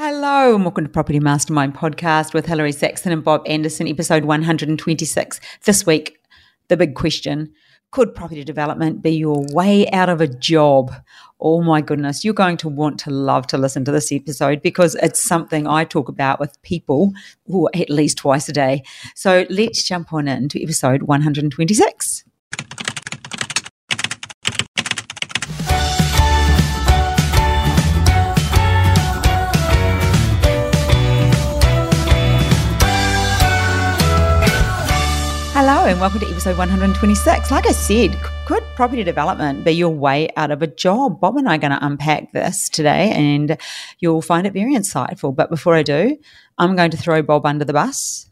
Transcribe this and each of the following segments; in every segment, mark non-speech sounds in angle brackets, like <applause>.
Hello, and welcome to Property Mastermind podcast with Hilary Saxon and Bob Anderson, episode 126. This week, the big question Could property development be your way out of a job? Oh my goodness, you're going to want to love to listen to this episode because it's something I talk about with people who at least twice a day. So let's jump on into episode 126. And welcome to episode 126. Like I said, could property development be your way out of a job? Bob and I are going to unpack this today and you'll find it very insightful. But before I do, I'm going to throw Bob under the bus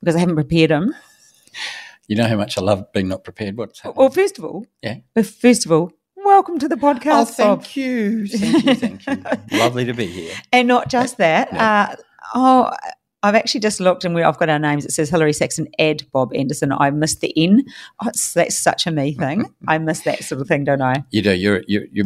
because I haven't prepared him. You know how much I love being not prepared. What's happening? Well, first of all, Yeah. first of all, welcome to the podcast, Oh, thank Bob. you. Thank you. Thank you. <laughs> Lovely to be here. And not just that. Uh, oh, I've actually just looked and we, I've got our names. It says Hillary Saxon and Bob Anderson. I missed the N. Oh, that's such a me thing. <laughs> I miss that sort of thing, don't I? You do. You're you're you're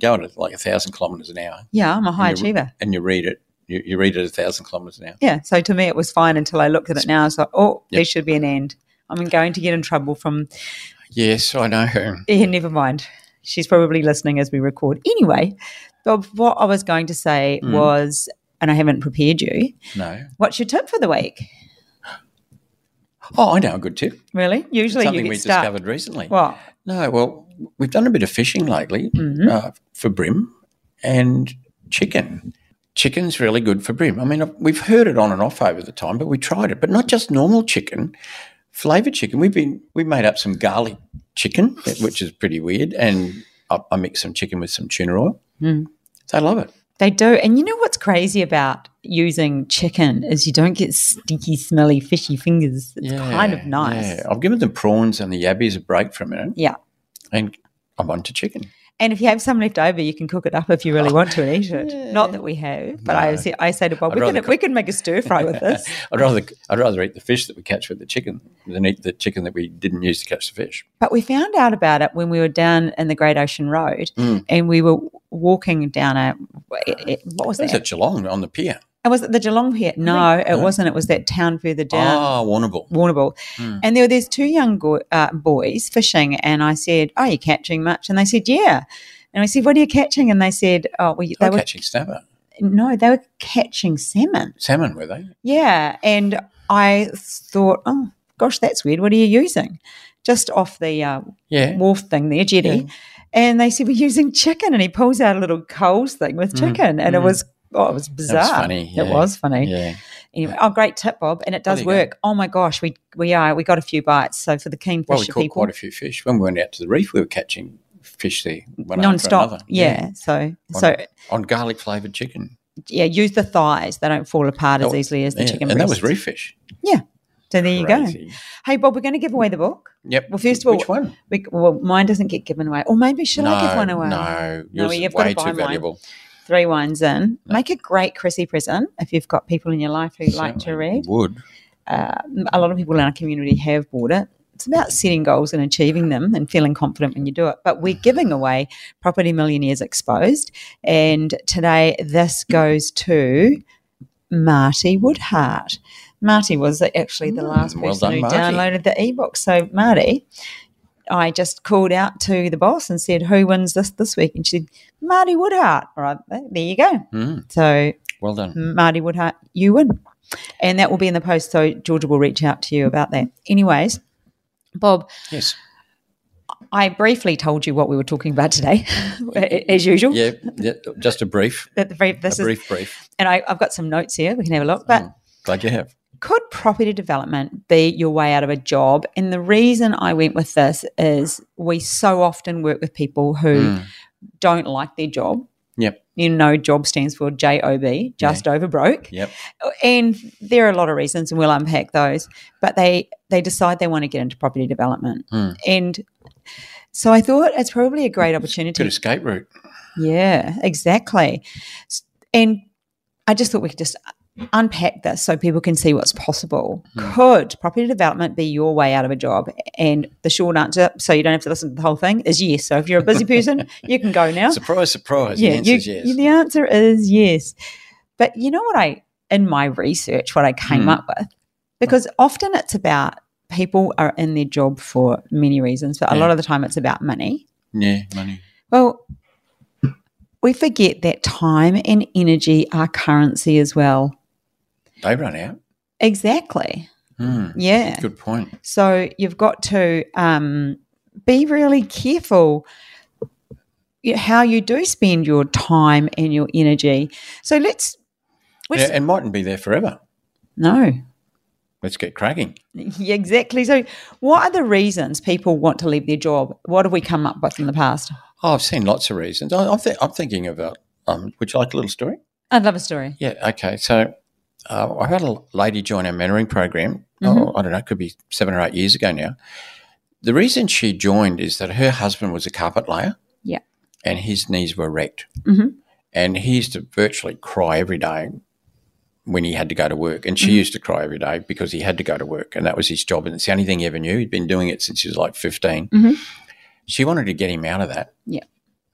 going at like a thousand kilometres an hour, Yeah, I'm a high And achiever. and you read it. You, you read it a thousand kilometres an hour. Yeah, so to me it was fine until I looked at it now. So, oh, there should be an end. I'm going to get in trouble from. Yes, I know. her. <laughs> Yeah, never mind. She's probably listening as we record. Anyway, Bob, what I was going to say Mm. was, and I haven't prepared you. No. What's your tip for the week? Oh, I know a good tip. Really? Usually you Something get we stuck. discovered recently. What? No, well, we've done a bit of fishing lately Mhm. uh, for bream and chicken. Chicken's really good for bream. I mean, we've heard it on and off over the time, but we tried it. But not just normal chicken, flavored chicken. We've been we made up some garlic chicken, which is pretty weird, and I, I mixed some chicken with some tuna oil. Mm. They love it. They do. And you know what's crazy about using chicken is you don't get stinky, smelly, fishy fingers. It's kind of nice. Yeah. I've given the prawns and the yabbies a break for a minute, Yeah. and I'm on to chicken. And if you have some left over, you can cook it up if you really want to and eat it. <laughs> Not that we have, but I, No. say, I say to Bob, I'd we can, cook- we can make a stir fry with this. <laughs> I'd rather I'd rather eat the fish that we catch with the chicken than eat the chicken that we didn't use to catch the fish. But we found out about it when we were down in the Great Ocean Road Mm. and we were walking down a, what was that? at Geelong on the pier. And was it the Geelong Pier? No, it no. wasn't. It was that town further down. Ah, Warrnambool. Warrnambool. Mm. And there were these two young go- uh, boys fishing, and I said, "Are you catching much?" And they said, "Yeah." And I said, "What are you catching?" And they said, "Oh, well, they They were catching snapper. no, they were catching salmon." Salmon, were they? Yeah, and I thought, "Oh, gosh, that's weird. What are you using?" Just off the uh, Yeah. wharf thing there, jetty. Yeah. And they said, We're using chicken. And he pulls out a little Coles thing with chicken. And it mm. was, oh, it was bizarre. funny, It was funny. Yeah. Anyway, oh, great tip, Bob. And it does oh, there you go. work. Oh my gosh, we we are we got a few bites. So for the keen Well, we caught people, quite a few fish. When we went out to the reef, we were catching fish there one non-stop. another. Yeah. So On, so on garlic flavoured chicken. yeah, use the thighs. They don't fall apart as Oh, easily as the Yeah, chicken And that was reef fish. Yeah. So there you go. Hey Bob, we're going to give away the book. Yep. Well, first of all, Which one? We, well, mine doesn't get given away. Or maybe should no, I give one away? No, yours you've got to buy too mine. valuable. Three Wins In. Make a great Chrissy present if you've got people in your life who like to read. Would. uh, a lot of people in our community have bought it. It's about setting goals and achieving them and feeling confident when you do it. But we're giving away Property Millionaires Exposed. And today this goes to Marty Woodhart. Marty was actually the Mm, last well person done, who Marty. downloaded the ebook. So, Marty, I just called out to the boss and said, Who wins this this week? And she said, Marty Woodhart. All right, there you go. Mm, So, well done. Marty Woodhart, you win. And that will be in the post, so Georgia will reach out to you about that. Anyways, Bob, Yes. I briefly told you what we were talking about today, <laughs> as usual. Yeah, yeah. Just a brief. The brief, this a is, brief brief. and I, I've got some notes here. We can have a look. But Mm, glad you have. Could property development be your way out of a job? And the reason I went with this is we so often work with people who Mm, don't like their job. Yep. You know, job stands for J O B, just over broke. Yep. and there are a lot of reasons and we'll unpack those but they they decide they want to get into property development Mm. and so i thought it's probably a great opportunity. Good escape route. yeah exactly and i just thought we could just unpack this so people can see what's possible could property development be your way out of a job and the short answer so you don't have to listen to the whole thing is yes so if you're a busy <laughs> person you can go now Surprise, surprise. yeah, the answer you- is yes. the answer is yes. But you know what I, in my research, what I came Hmm. up with? Because often it's about people are in their job for many reasons, but a lot of the time it's about money. Yeah, money. Well, we forget that time and energy are currency as well. They run out. Exactly. Hmm. Yeah. Good point. So you've got to um, be really careful how you do spend your time and your energy. So let's, Yeah, and mightn't be there forever. no, Let's get cracking. Yeah, exactly. So, what are the reasons people want to leave their job? What have we come up with in the past? Oh, I've seen lots of reasons. I, I'm, th- I'm thinking of a. Um, would you like a little story? I'd love a story. Yeah. Okay. So uh, I had a lady join our mentoring program. Oh, I don't know. It could be seven or eight years ago now. The reason she joined is that her husband was a carpet layer. Yeah. And his knees were wrecked. Mhm. And he used to virtually cry every day when he had to go to work. And she used to cry every day because he had to go to work. And that was his job. And it's the only thing he ever knew. He'd been doing it since he was like 15. Mhm. She wanted to get him out of that Yeah.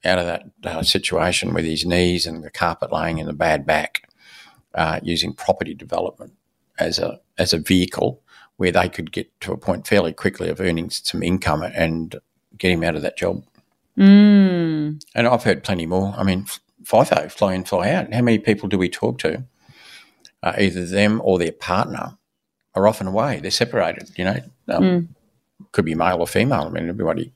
out of that uh, situation with his knees and the carpet laying and the bad back, uh, using property development as a as a vehicle where they could get to a point fairly quickly of earning some income and get him out of that job. Mm. And I've heard plenty more. I mean, FIFO, fly in, fly out. How many people do we talk to? Uh, either them or their partner are often away. They're separated. You know, um, could be male or female. I mean, everybody.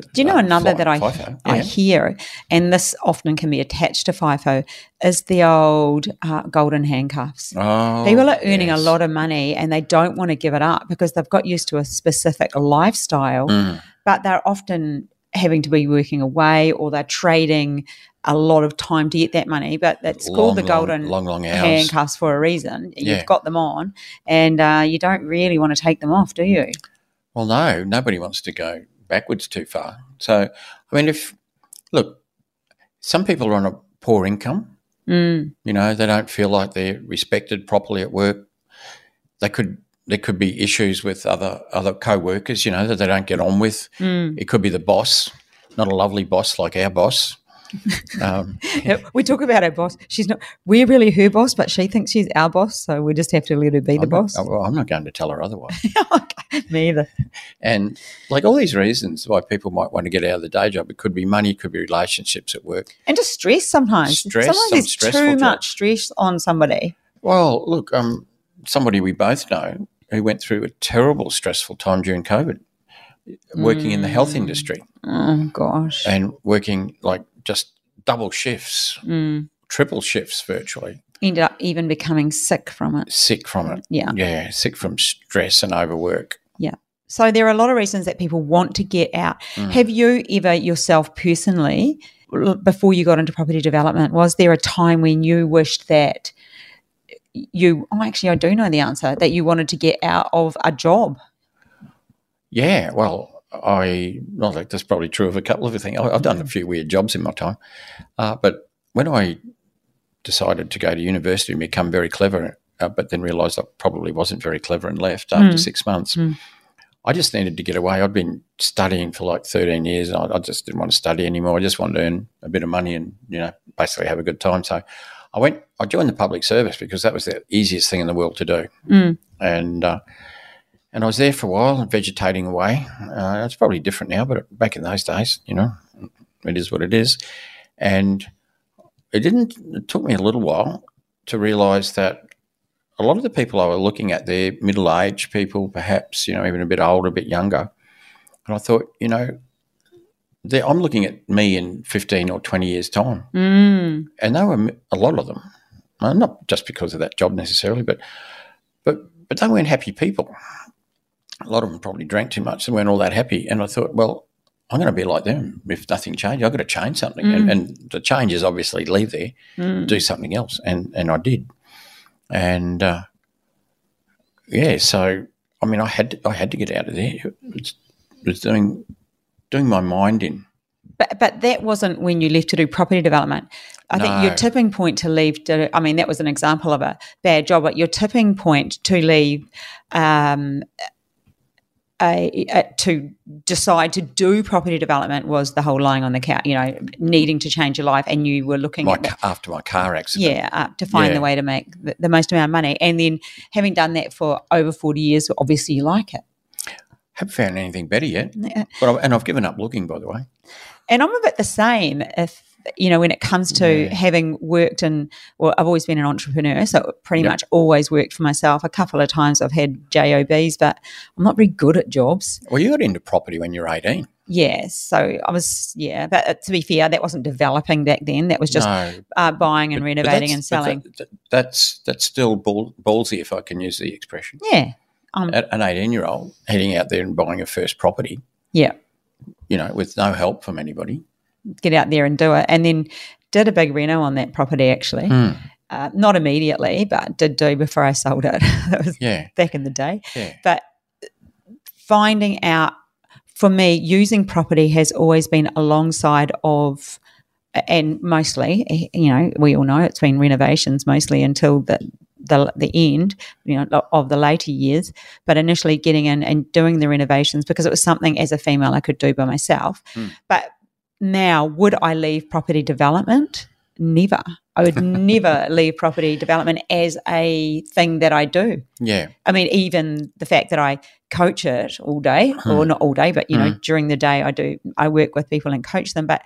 Do you know uh, another fly- that I. I hear, and this often can be attached to FIFO, is the old uh, golden handcuffs. Oh, People are earning yes. a lot of money and they don't want to give it up because they've got used to a specific lifestyle, Mm. but they're often having to be working away or they're trading a lot of time to get that money. But it's called the Long, long- golden long, long handcuffs for a reason. Yeah. You've got them on and uh, you don't really want to take them off, do you? Well, no, nobody wants to go backwards too far. So, I mean, if look, some people are on a poor income. Mm. You know, they don't feel like they're respected properly at work. They could there could be issues with other other co-workers. You know that they don't get on with. Mm. It could be the boss, not a lovely boss like our boss. <laughs> Um, we talk about our boss. She's not. We're really her boss, but she thinks she's our boss. So we just have to let her be the I'm not- boss. well, I'm not going to tell her otherwise. <laughs> Me either. And like all these reasons why people might want to get out of the day job, it could be money, it could be relationships at work. And just stress sometimes. Stress, sometimes some there's too job. much stress on somebody. Well, look, um, somebody we both know who went through a terrible, stressful time during COVID, working in the health industry Oh gosh. and working like just double shifts, Mm. triple shifts virtually, Ended up even becoming sick from it. sick from it. Yeah. Yeah, sick from stress and overwork. Yeah. So there are a lot of reasons that people want to get out. Mm. Have you ever yourself personally, before you got into property development, was there a time when you wished that you? Oh, actually, I do know the answer. That you wanted to get out of a job. Yeah, well, I well, that's probably true of a couple of things. I- I've done a few weird jobs in my time, uh, but when I decided to go to university and become very clever, uh, but then realised I probably wasn't very clever and left after Mm. six months. Mm. I just needed to get away. I'd been studying for like 13 years. And I, I just didn't want to study anymore. I just wanted to earn a bit of money and, you know, basically have a good time. So I went, I joined the public service because that was the easiest thing in the world to do. Mm. And, uh, and I was there for a while, vegetating away. Uh, it's probably different now, but back in those days, you know, it is what it is. And it didn't, it took me a little while to realise that a lot of the people I were looking at, they're middle aged people, perhaps, you know, even a bit older, a bit younger. And I thought, you know, I'm looking at me in 15 or 20 years' time. Mm. And they were a lot of them, uh, not just because of that job necessarily, but, but, but they weren't happy people. A lot of them probably drank too much and weren't all that happy. And I thought, well, I'm going to be like them. If nothing changed, I've got to change something. And, and the change is obviously leave there, Mm. do something else. And, and I did. And uh, yeah, so I mean, I had to, I had to get out of there. It was, it was doing doing my mind in. But but that wasn't when you left to do property development. I think your tipping point to leave. To, I mean, that was an example of a bad job. But your tipping point to leave um, a, to decide to do property development was the whole lying on the couch, you know, needing to change your life, and you were looking My, the- after my car accident. yeah, uh, to find Yeah. the way to make the, the most amount of money. And then having done that for over 40 years, obviously you like it. Haven't found anything better yet. Yeah. But I, and I've given up looking, by the way. And I'm a bit the same if, you know, when it comes to Yeah. having worked in, well, I've always been an entrepreneur, so pretty Yep. much always worked for myself. A couple of times I've had JOBs, but I'm not very good at jobs. Well, you got into property when you were 18. Yeah, so I was, yeah, but uh, to be fair, that wasn't developing back then. That was just no, uh, buying and but renovating that's- and selling. that- that- that's that's still ball, ballsy, if I can use the expression. yeah, um, an 18 year old heading out there and buying a first property, yeah. you know, with no help from anybody. Get out there and do it. And then did a big reno on that property actually. Hmm. Uh, not immediately, but did do before I sold it. <laughs> that was Yeah, back in the day. yeah. But finding out for me, using property has always been alongside of, and mostly, you know, we all know it's been renovations mostly until the the, the end, you know, of the later years. But initially, getting in and doing the renovations because it was something as a female I could do by myself. Hmm. But now, would I leave property development? Never. I would <laughs> never leave property development as a thing that I do. Yeah, I mean, even the fact that I coach it all day, or not all day, but you know, during the day, I do. I work with people and coach them, but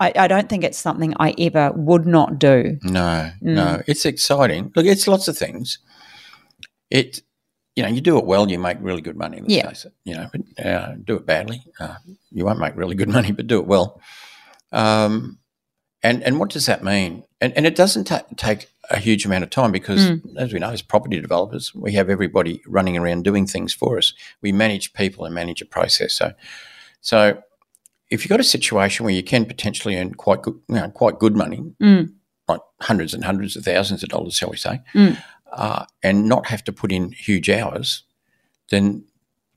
I, I don't think it's something I ever would not do. no, Mm. no. It's exciting. Look, it's lots of things. It, you know, you do it well, you make really good money. Let's Yeah. face it. You know, but uh, do it badly, uh, you won't make really good <laughs> money. But do it well. Um, and and what does that mean? And and it doesn't ta- take a huge amount of time because, Mm. as we know, as property developers, we have everybody running around doing things for us. We manage people and manage a process. So, so if you've got a situation where you can potentially earn quite good, you know, quite good money, Mm. like hundreds and hundreds of thousands of dollars, shall we say, Mm. Uh, and not have to put in huge hours, then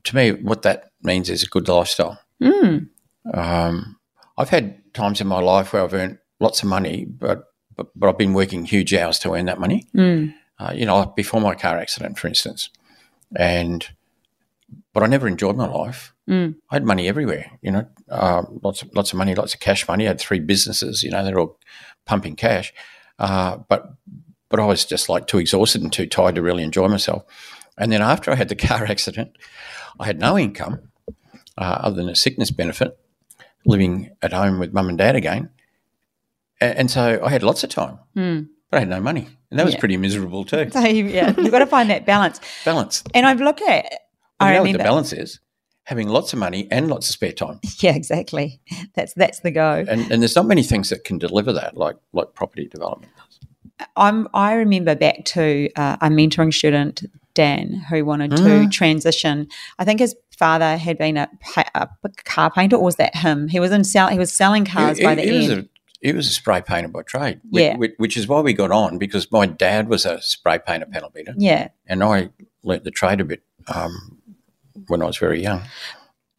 to me, what that means is a good lifestyle. Mm. Um, I've had times in my life where I've earned lots of money, but but, but I've been working huge hours to earn that money. Mm. Uh, you know, before my car accident, for instance, and but I never enjoyed my life. Mm. I had money everywhere. You know, uh, lots of lots of money, lots of cash money. I had three businesses. You know, they're all pumping cash, uh, but but I was just like too exhausted and too tired to really enjoy myself. And then after I had the <laughs> car accident, I had no income uh, other than a sickness benefit, living at home with mum and dad again. And, and so I had lots of time, Mm. but I had no money. And that was Yeah. pretty miserable too. So yeah, you've got to find that balance. Balance. And I've looked at. I you know what the balance is? Having lots of money and lots of spare time. <laughs> Yeah, exactly. That's that's the go. And, and there's not many things that can deliver that, like like property development. I'm. I remember back to uh, a mentoring student, Dan, who wanted to Mm. transition. I think his father had been a, a car painter, or was that him? He was in sell. He was selling cars by he- the end. a- he was a spray painter by trade, which, Yeah. which, which is why we got on because my dad was a spray painter panel beater, yeah, and I learnt the trade a bit um, when I was very young.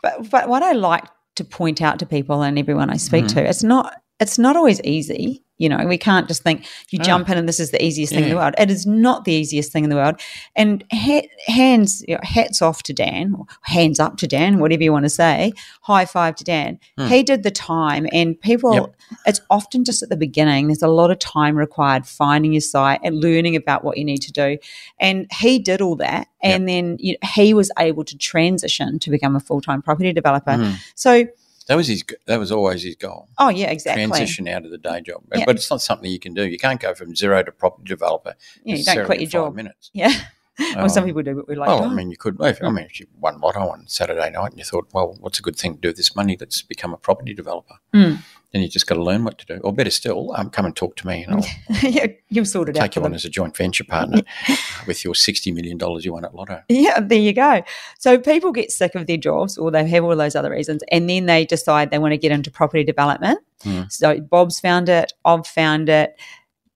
but but what I like to point out to people and everyone I speak Mm-hmm. to, it's not it's not always easy. You know, we can't just think you No. jump in and this is the easiest thing in the world. It is not the easiest thing in the world. And ha- hands you know, hats off to Dan, or hands up to Dan, whatever you want to say. High five to Dan. Hmm. He did the time, and people. Yep. It's often just at the beginning. There's a lot of time required finding your site and learning about what you need to do. And he did all that, and then you he was able to transition to become a full time property developer. Mhm. So, That was his. That was always his goal. oh yeah, exactly. Transition out of the day job, Yeah. but it's not something you can do. You can't go from zero to property developer. Yeah, you don't quit your job. Minutes. Yeah. <laughs> well, some Um, people do, but we like. Well, oh, I mean, you could. If, I mean, if you won lotto on Saturday night and you thought, well, what's a good thing to do with this money? Let's become a property developer. Mm. Then you just got to learn what to do. Or better still, um, come and talk to me, and I'll <laughs> yeah, you've sorted out. take for you them. on as a joint venture partner <laughs> with your sixty million dollars you won at lotto. Yeah, there you go. So people get sick of their jobs or they have all those other reasons and then they decide they want to get into property development. Mm. So Bob's found it, I've found it.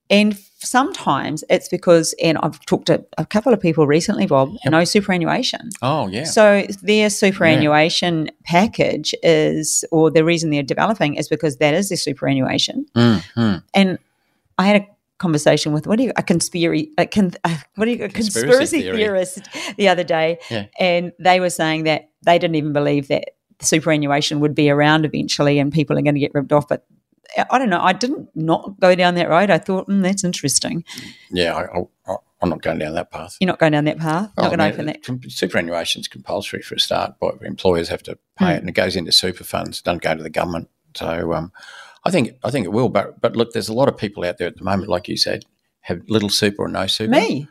And sometimes it's because, and I've talked to a couple of people recently, Bob, Yep. no superannuation. Oh yeah, So their superannuation package is, or the reason they're developing is because that is their superannuation. Mm, mm. And I had a conversation with what do you a conspiracy a con, a, what do you a Conspiracy conspiracy, theory. theorist the other day, Yeah. and they were saying that they didn't even believe that superannuation would be around eventually, and people are going to get ripped off. But I don't know. I didn't not go down that road. I thought mm, that's interesting. Yeah, I, I, I'm not going down that path. You're not going down that path. Oh, not going to open that. com- Superannuation is compulsory for a start, but employers have to pay Hmm. it, and it goes into super funds. It doesn't go to the government. So um, I think I think it will. But but look, there's a lot of people out there at the moment, like you said, have little super or no super. Me,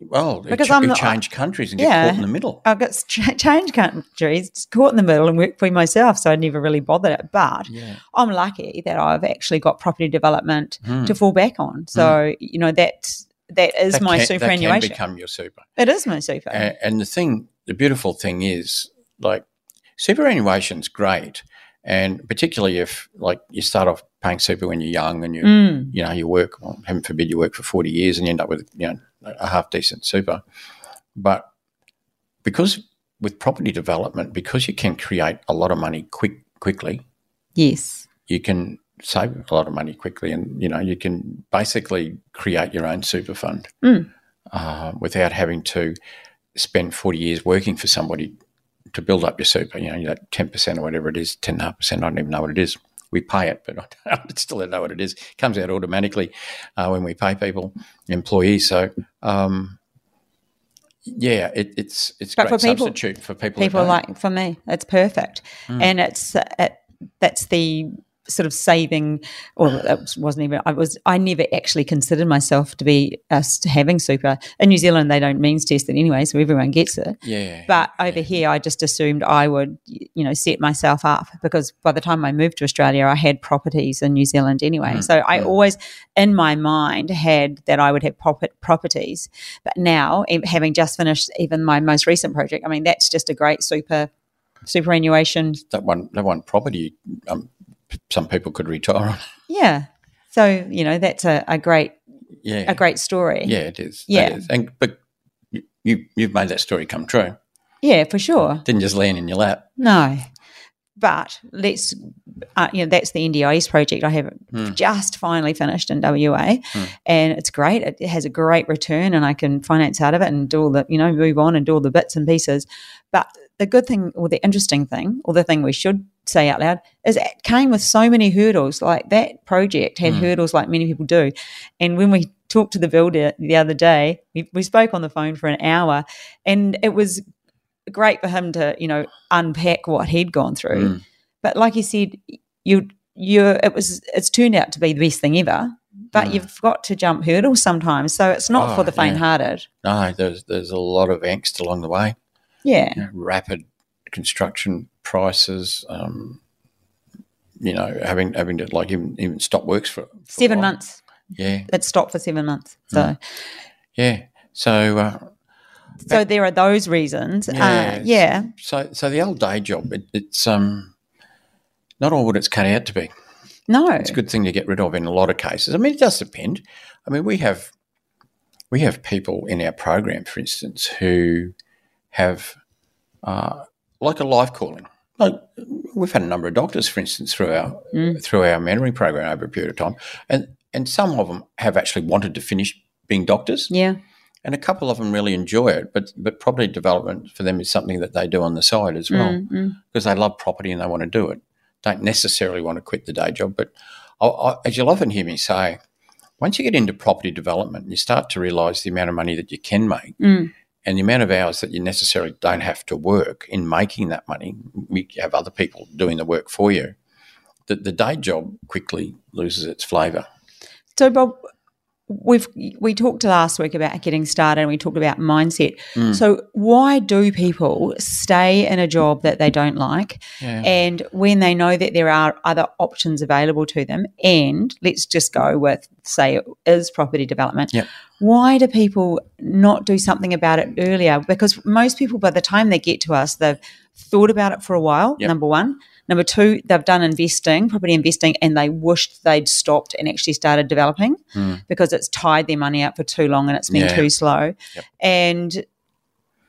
Well, Because because I'm not- change countries and get caught in the middle. I've got ch- change countries, caught in the middle, and worked for myself, so I never really bothered it. But Yeah. I'm lucky that I've actually got property development Hmm. to fall back on. So you know that that is That my can, that can superannuation. become your super. it is my super. And, and the thing, the beautiful thing is, like, superannuation's great, and particularly if, like, you start off paying super when you're young and you, Mm. you know, you work. Well, heaven forbid, you work for forty years and you end up with, you know, a half decent super. But because with property development, because you can create a lot of money quick quickly, Yes. you can save a lot of money quickly, and you know you can basically create your own super fund Mm. uh, without having to spend forty years working for somebody to build up your super. You know, that ten percent or whatever it is, ten and a half percent. I don't even know what it is. We pay it, but <laughs> I don't- still don't know what it is. It comes out automatically uh, when we pay people, employees. So. Um, yeah, it, it's it's But great for people- substitute for people. People like for me, it's perfect, Mm. and it's uh, it, that's the sort of saving, or it wasn't even. I was. I never actually considered myself to be us having super in New Zealand. They don't means test it anyway, so everyone gets it. yeah, But over here, I just assumed I would, you know, set myself up because by the time I moved to Australia, I had properties in New Zealand anyway. Mm, So I mm. always, in my mind, had that I would have properties. But now, having just finished even my most recent project, I mean, that's just a great super superannuation. that one that one property um, some people could retire on. Yeah. So you know, that's a, a great Yeah, a great story. yeah, it is. Yeah. is. and but you- you you've made that story come true. Yeah, for sure. Didn't just land in your lap. No. But let's, uh, you know, that's the NDIS project I have Hmm. just finally finished in WA, Hmm. and it's great. It has a great return, and I can finance out of it and do all the, you know, move on and do all the bits and pieces. But the good thing, or the interesting thing, or the thing we should say out loud, is it came with so many hurdles. Like that project had Hmm. hurdles, like many people do. And when we talked to the builder the other day, we, we spoke on the phone for an hour, and it was great for him to, you know, unpack what he'd gone through. Mm. But like you said, you you it was it's turned out to be the best thing ever. But Mm. you've got to jump hurdles sometimes, so it's not Oh, for the yeah. faint-hearted. No, there's there's a lot of angst along the way. Yeah, You know, rapid construction prices. Um, you know, having having to like even even stop works for, for seven months. Yeah, It stopped for seven months. So, yeah. So uh, so there are those reasons. Yeah, Uh, yeah, so so the old day job, it, it's um not all what it's cut out to be. no, it's a good thing to get rid of in a lot of cases. I mean, it does depend. I mean, we have we have people in our program, for instance, who have uh, like a life calling. Like we've had a number of doctors, for instance, through our Mm. through our mentoring program over a period of time, and and some of them have actually wanted to finish being doctors, yeah, and a couple of them really enjoy it. But but property development for them is something that they do on the side as well Mm, mm. because they love property and they want to do it. Don't necessarily want to quit the day job, but I, I, as you'll often hear me say, once you get into property development, you start to realise the amount of money that you can make Mm. And the amount of hours that you necessarily don't have to work in making that money. We have other people doing the work for you. The, the day job quickly loses its flavour. So, Bob, we've we talked last week about getting started, and we talked about mindset. Mm. So, why do people stay in a job that they don't like, Yeah. and when they know that there are other options available to them? And let's just go with say it is property development. Yep. Why do people not do something about it earlier? Because most people, by the time they get to us, they've thought about it for a while. Yep. Number one. Number two, they've done investing, property investing, and they wished they'd stopped and actually started developing Mm. because it's tied their money up for too long and it's been Yeah. too slow. Yep. And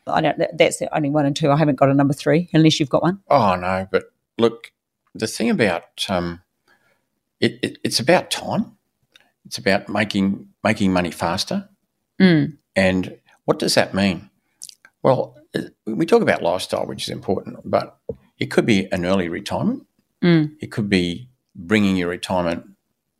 I don't. that- That's the only one and two. I haven't got a number three, unless you've got one. Oh no, but look, the thing about um, it, it, it's about time. It's about making making money faster. Mm. And what does that mean? Well, we talk about lifestyle, which is important, but it could be an early retirement. Mm. It could be bringing your retirement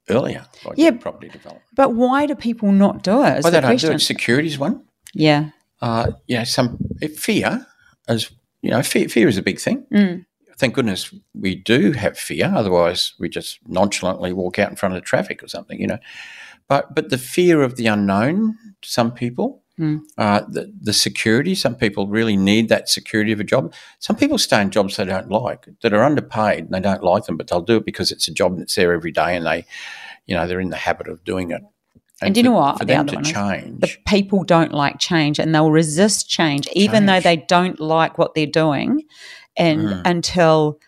earlier, like Yeah. property development. But why do people not do it? Is Well, the they don't do it. Security's one. Yeah. Uh, you know, some fear, as you know, fear, fear is a big thing. Mm. Thank goodness we do have fear. Otherwise, we just nonchalantly walk out in front of the traffic or something. You know, but but the fear of the unknown. To some people, Mm. uh, the the security. Some people really need that security of a job. Some people stay in jobs they don't like, that are underpaid, and they don't like them, but they'll do it because it's a job that's there every day, and they, you know, they're in the habit of doing it. And do you know what? For The them other to one change, The people don't like change and they'll resist change, even though they don't like what they're doing. And Mm. <sighs> until,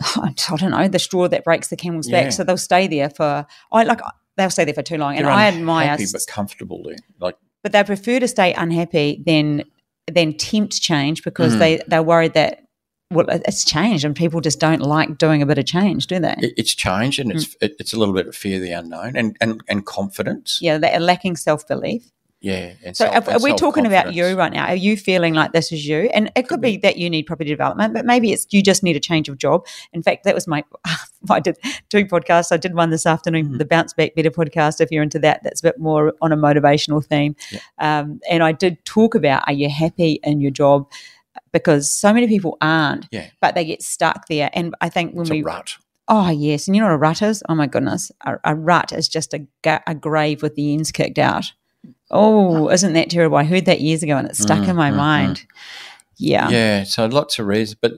I don't know, the straw that breaks the camel's Yeah. back. So they'll stay there for, I like, they'll stay there for too long. And They're I admire, but comfortable there. Like but they prefer to stay unhappy than than tempt change because Mm. they they're worried that well it's changed and people just don't like doing a bit of change, do they? it's changed, and Mm. it's it, it's a little bit of fear of the unknown and and and confidence. yeah, they're lacking self belief. Yeah. And So, self- and are we talking about you right now? Are you feeling like this is you? And it could, be. that you need property development, but maybe it's you just need a change of job. In fact, that was my <laughs> I did two podcasts. I did one this afternoon, Mhm. the Bounce Back Better podcast. If you're into that, that's a bit more on a motivational theme. Yeah. Um, and I did talk about are you happy in your job? Because so many people aren't, Yeah. but they get stuck there. And I think when It's we a rut. Oh yes, and you know what a rut is? Oh my goodness, a, a rut is just a, a grave with the ends kicked out. Oh, isn't that terrible? I heard that years ago, and it stuck Mm, in my mm, mind. Yeah. Yeah. So lots of reasons, but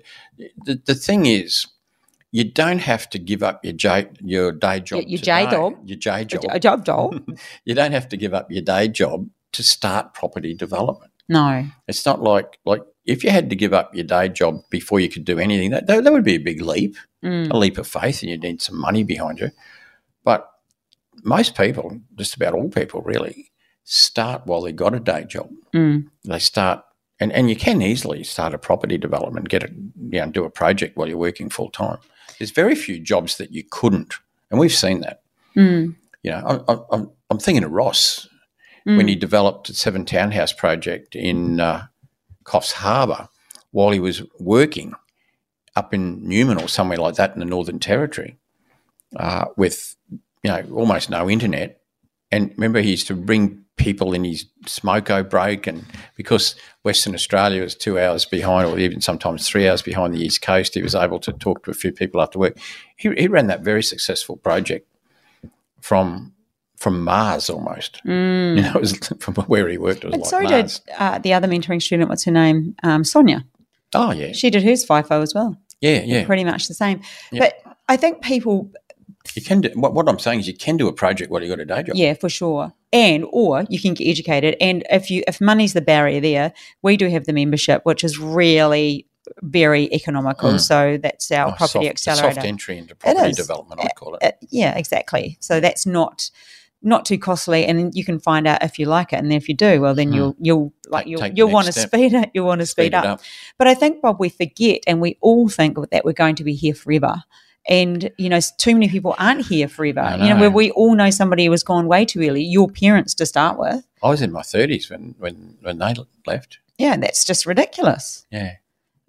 the the thing is. You don't have to give up your J, your day job. your J job? Your J job. a job doll? <laughs> you don't have to give up your day job to start property development. no. It's not like like if you had to give up your day job before you could do anything, that that, that would be a big leap. Mm. a leap of faith and you need some money behind you. But most people, just about all people really, start while they've got a day job. Mm. They start, and, and you can easily start a property development, get a, you know, do a project while you're working full time. There's very few jobs that you couldn't, and we've seen that. Mm. You know, I'm, I'm, I'm thinking of Ross Mm. when he developed a seven townhouse project in uh, Coffs Harbour while he was working up in Newman or somewhere like that in the Northern Territory uh, with, you know, almost no internet. And remember, he used to bring people in his smoko break, and because Western Australia was two hours behind, or even sometimes three hours behind the East Coast, he was able to talk to a few people after work. He, he ran that very successful project from from Mars almost. Mm. You <laughs> know, it was from where he worked. It was And like so Mars. did uh, the other mentoring student. What's her name? Um, Sonia. Oh yeah, She did hers FIFO as well. yeah, yeah. Pretty much the same. Yeah. But I think people You can do what, what I'm saying is you can do a project while you've got a day job. Yeah, for sure. And or you can get educated. And if you if money's the barrier there, we do have the membership, which is really very economical. Mm. So that's our Oh, property soft, accelerator. soft entry into property development, I'd call it. Uh, yeah, exactly. So that's not not too costly, and you can find out if you like it. And if you do, well, then Mm. you'll you'll like you'll you'll want to speed it. You'll want to speed, Speed up. up. But I think, Bob, we forget, and we all think that we're going to be here forever. And you know, too many people aren't here forever. I You know, know. where we all know somebody who was gone way too early. Your parents to start with. I was in my 30s when, when, when they left. Yeah, that's just ridiculous. Yeah.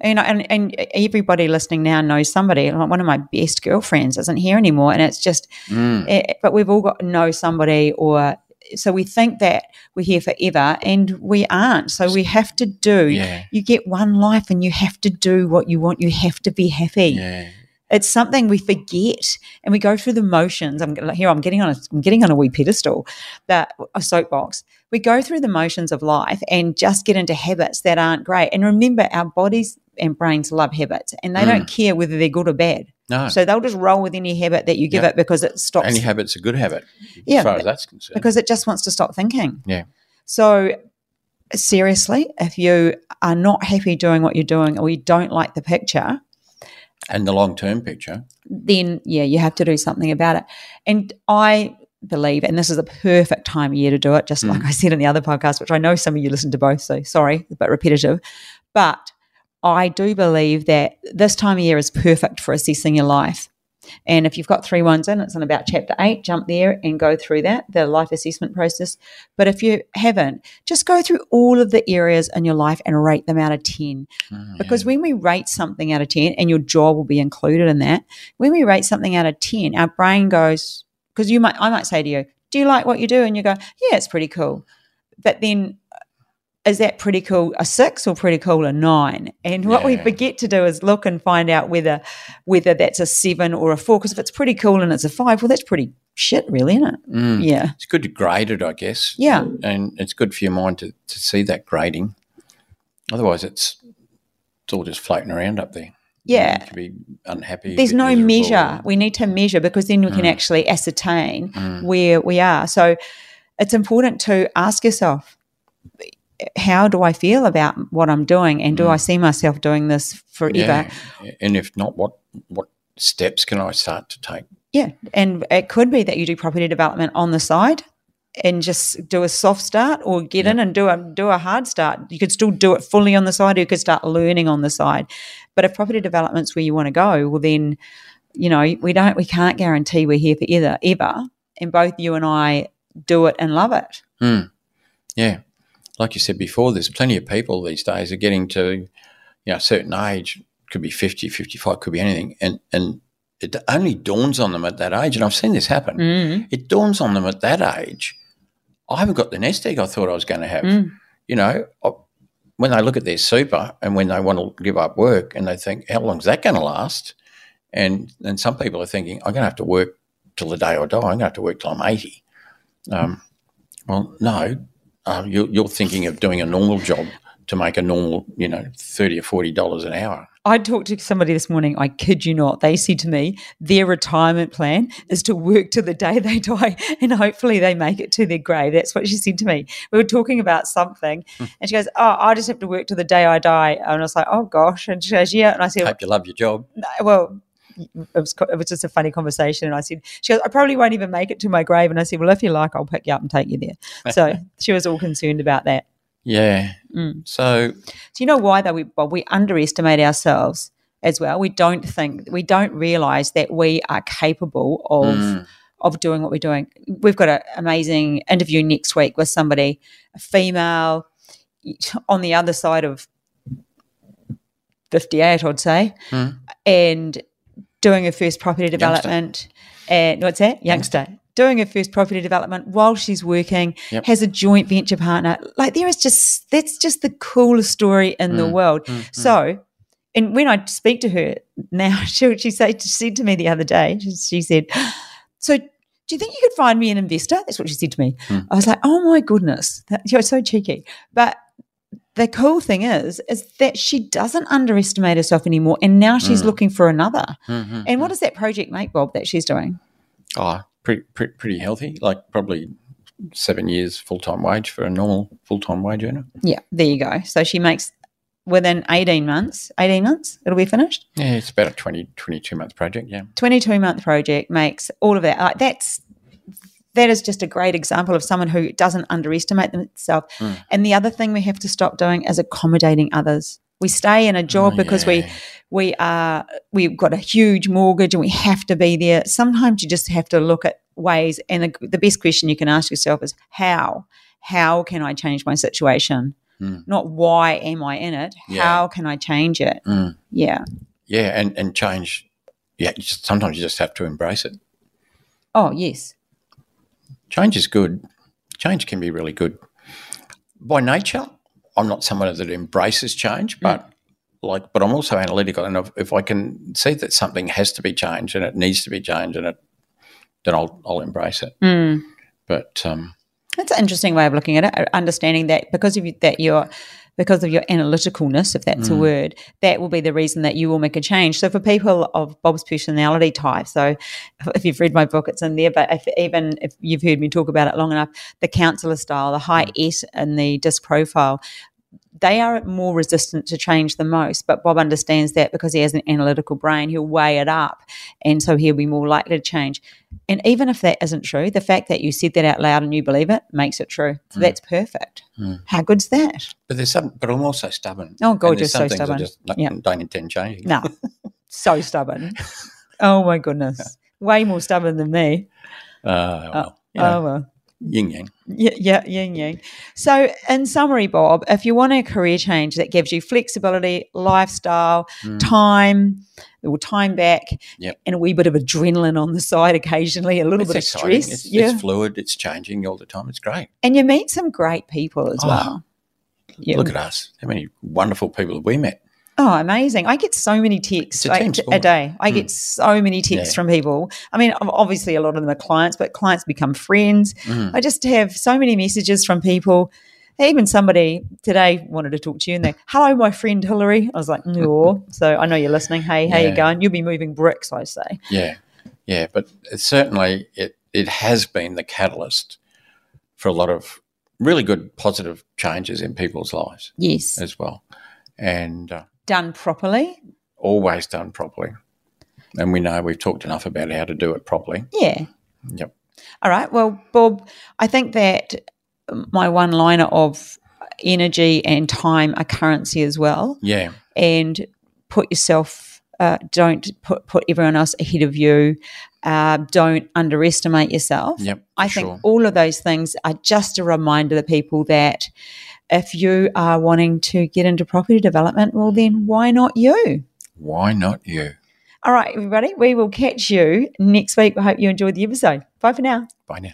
You know, and, and everybody listening now knows somebody. Like one of my best girlfriends isn't here anymore, and it's just. Mm. eh, but we've all got to know somebody, or so we think that we're here forever, and we aren't. So we have to do. Yeah. You get one life, and you have to do what you want. You have to be happy. Yeah. It's something we forget, and we go through the motions. I'm here. I'm getting on. A, I'm getting on a wee pedestal, that a soapbox. We go through the motions of life and just get into habits that aren't great. And remember, our bodies and brains love habits, and they Mm. don't care whether they're good or bad. No. So they'll just roll with any habit that you give Yep. it because it stops. Any habit's a good habit, Yeah, as far as that's concerned. because it just wants to stop thinking. Yeah. So seriously, if you are not happy doing what you're doing or you don't like the picture, and the long term picture. then yeah, you have to do something about it. And I believe, and this is a perfect time of year to do it, just hmm. like I said in the other podcast, which I know some of you listen to both, so sorry, a bit repetitive. But I do believe that this time of year is perfect for assessing your life. And if you've got Three Wins In, it's in about chapter eight, jump there and go through that, the life assessment process. But if you haven't, just go through all of the areas in your life and rate them out of 10. Mm, Because when we rate something out of 10, and your job will be included in that, when we rate something out of 10, our brain goes, because you might, I might say to you, do you like what you do? And you go, yeah, it's pretty cool. But then is that pretty cool a six or pretty cool a nine? And what we Yeah. forget to do is look and find out whether whether that's a seven or a four. Because if it's pretty cool and it's a five, well, that's pretty shit, really, isn't it? Mm. Yeah, It's good to grade it, I guess. Yeah. And it's good for your mind to, to see that grading. Otherwise, it's it's all just floating around up there. Yeah. Be unhappy. there's no miserable. measure. We need to measure because then we can Mm. actually ascertain Mm. where we are. So it's important to ask yourself, how do I feel about what I'm doing, and do I see myself doing this forever? Mm. Yeah. And if not, what what steps can I start to take? Yeah, and it could be that you do property development on the side and just do a soft start, or get in and do a do a hard start. You could still do it fully on the side, or you could start learning on the side. But if property development's where you want to go, well then, you know, we don't we can't guarantee we're here forever ever. And both you and I do it and love it. Mm. Yeah. Like you said before, there's plenty of people these days are getting to you know, a certain age, could be 50, 55, could be anything. And, and it only dawns on them at that age. And I've seen this happen. Mm. It dawns on them at that age. I haven't got the nest egg I thought I was going to have. Mm. You know, when they look at their super and when they want to give up work and they think, how long is that going to last? And and some people are thinking, I'm going to have to work till the day I die. I'm going to have to work till I'm 80. Um, well, no, uh, you're, you're thinking of doing a normal job to make a normal, you know, 30 or $40 an hour. I talked to somebody this morning. I kid you not. They said to me, their retirement plan is to work to the day they die, <laughs> and hopefully they make it to their grave. That's what she said to me. We were talking about something, and she goes, "Oh, I just have to work to the day I die." And I was like, "Oh gosh!" And she goes, "Yeah." And I said, Hope you love your job. "Well." It was, it was just a funny conversation. And I said, She goes, I probably won't even make it to my grave. And I said, Well, if you like, I'll pick you up and take you there. So <laughs> she was all concerned about that. Yeah. Mm. So, Do you know why though? We Bob, we underestimate ourselves as well. We don't think we don't realize that we are capable of Mm. of doing what we're doing. We've got an amazing interview next week with somebody, a female on the other side of fifty eight, I'd say, Mm. and doing her first property development. And what's that? Youngster. Doing her first property development while she's working, Yep. has a joint venture partner. Like there is just that's just the coolest story in the Mm, world. mm, mm. So, and when I speak to her now, <laughs> she she said she said to me the other day. She, she said, "So, do you think you could find me an investor?" That's what she said to me. Mm. I was like, "Oh my goodness, that, you're so cheeky." But the cool thing is, is that she doesn't underestimate herself anymore, and now she's Mm. looking for another. Mhm. And what does that project make, Bob? That she's doing? Oh, pretty, pretty, pretty healthy. Like probably seven years full time wage for a normal full time wage earner. Yeah, there you go. So she makes within eighteen months. Eighteen months, it'll be finished. Yeah, it's about a 20, 22 month project. Yeah. 22 month project makes all of that like that's that is just a great example of someone who doesn't underestimate themselves Mm. and the other thing we have to stop doing is accommodating others we stay in a job Oh, because we we are we've got a huge mortgage and we have to be there sometimes you just have to look at ways and the, the best question you can ask yourself is how how can i change my situation Mm. not why am i in it Yeah. how can i change it Mm. yeah Yeah, and, and change. Yeah, sometimes you just have to embrace it. oh yes Change is good. Change can be really good. By nature, I'm not someone that embraces change, but like, but I'm also analytical, and if, if I can see that something has to be changed and it needs to be changed, and it, then I'll I'll embrace it. Mm. But um, That's an interesting way of looking at it. Understanding that because of you, that you're because of your analyticalness, if that's a Mm. word, that will be the reason that you will make a change. So for people of Bob's personality type, so if you've read my book, it's in there. But if, even if you've heard me talk about it long enough, the counselor style, the high S and the DISC profile, they are more resistant to change the most. But Bob understands that because he has an analytical brain, he'll weigh it up. And so he'll be more likely to change. And even if that isn't true, the fact that you said that out loud and you believe it makes it true. So that's perfect. Mm. How good's that? but there's some. But I'm also stubborn. Oh, God, you're so things I stubborn. just not- Yeah. don't intend changing. No, <laughs> so stubborn. Oh my goodness. <laughs> Way more stubborn than me. Uh, well, you know, Oh well. Yin yang. Yeah, yeah, yin yang. So, in summary, Bob, if you want a career change that gives you flexibility, lifestyle, Mm. time, or time back, Yep. and a wee bit of adrenaline on the side occasionally, a little It's bit of stress, It's, yeah, it's fluid. It's changing all the time. It's great. and you meet some great people as Oh, well. Yeah. Look at us. How many wonderful people have we met? Oh, amazing. I get so many texts a like, a day. I Mm. get so many texts Yeah. from people. I mean, obviously, a lot of them are clients, but clients become friends. Mm. I just have so many messages from people. Even somebody today wanted to talk to you and they, hello, my friend Hilary. I was like, no. <laughs> so I know you're listening. Hey, how you Yeah. going? You'll be moving bricks, I say. Yeah, yeah, but it certainly it it has been the catalyst for a lot of really good positive changes in people's lives Yes. as well, and uh, Done properly. always done properly. And we know we've talked enough about how to do it properly. Yeah. Yep. All right. Well, Bob, I think that my one liner of energy and time are currency as well. Yeah. and put yourself uh, don't put put everyone else ahead of you uh, don't underestimate yourself Yep. i think sure. all of those things are just a reminder to people that if you are wanting to get into property development well then why not you Why not you? all right everybody we will catch you next week i hope you enjoyed the episode bye for now Bye now.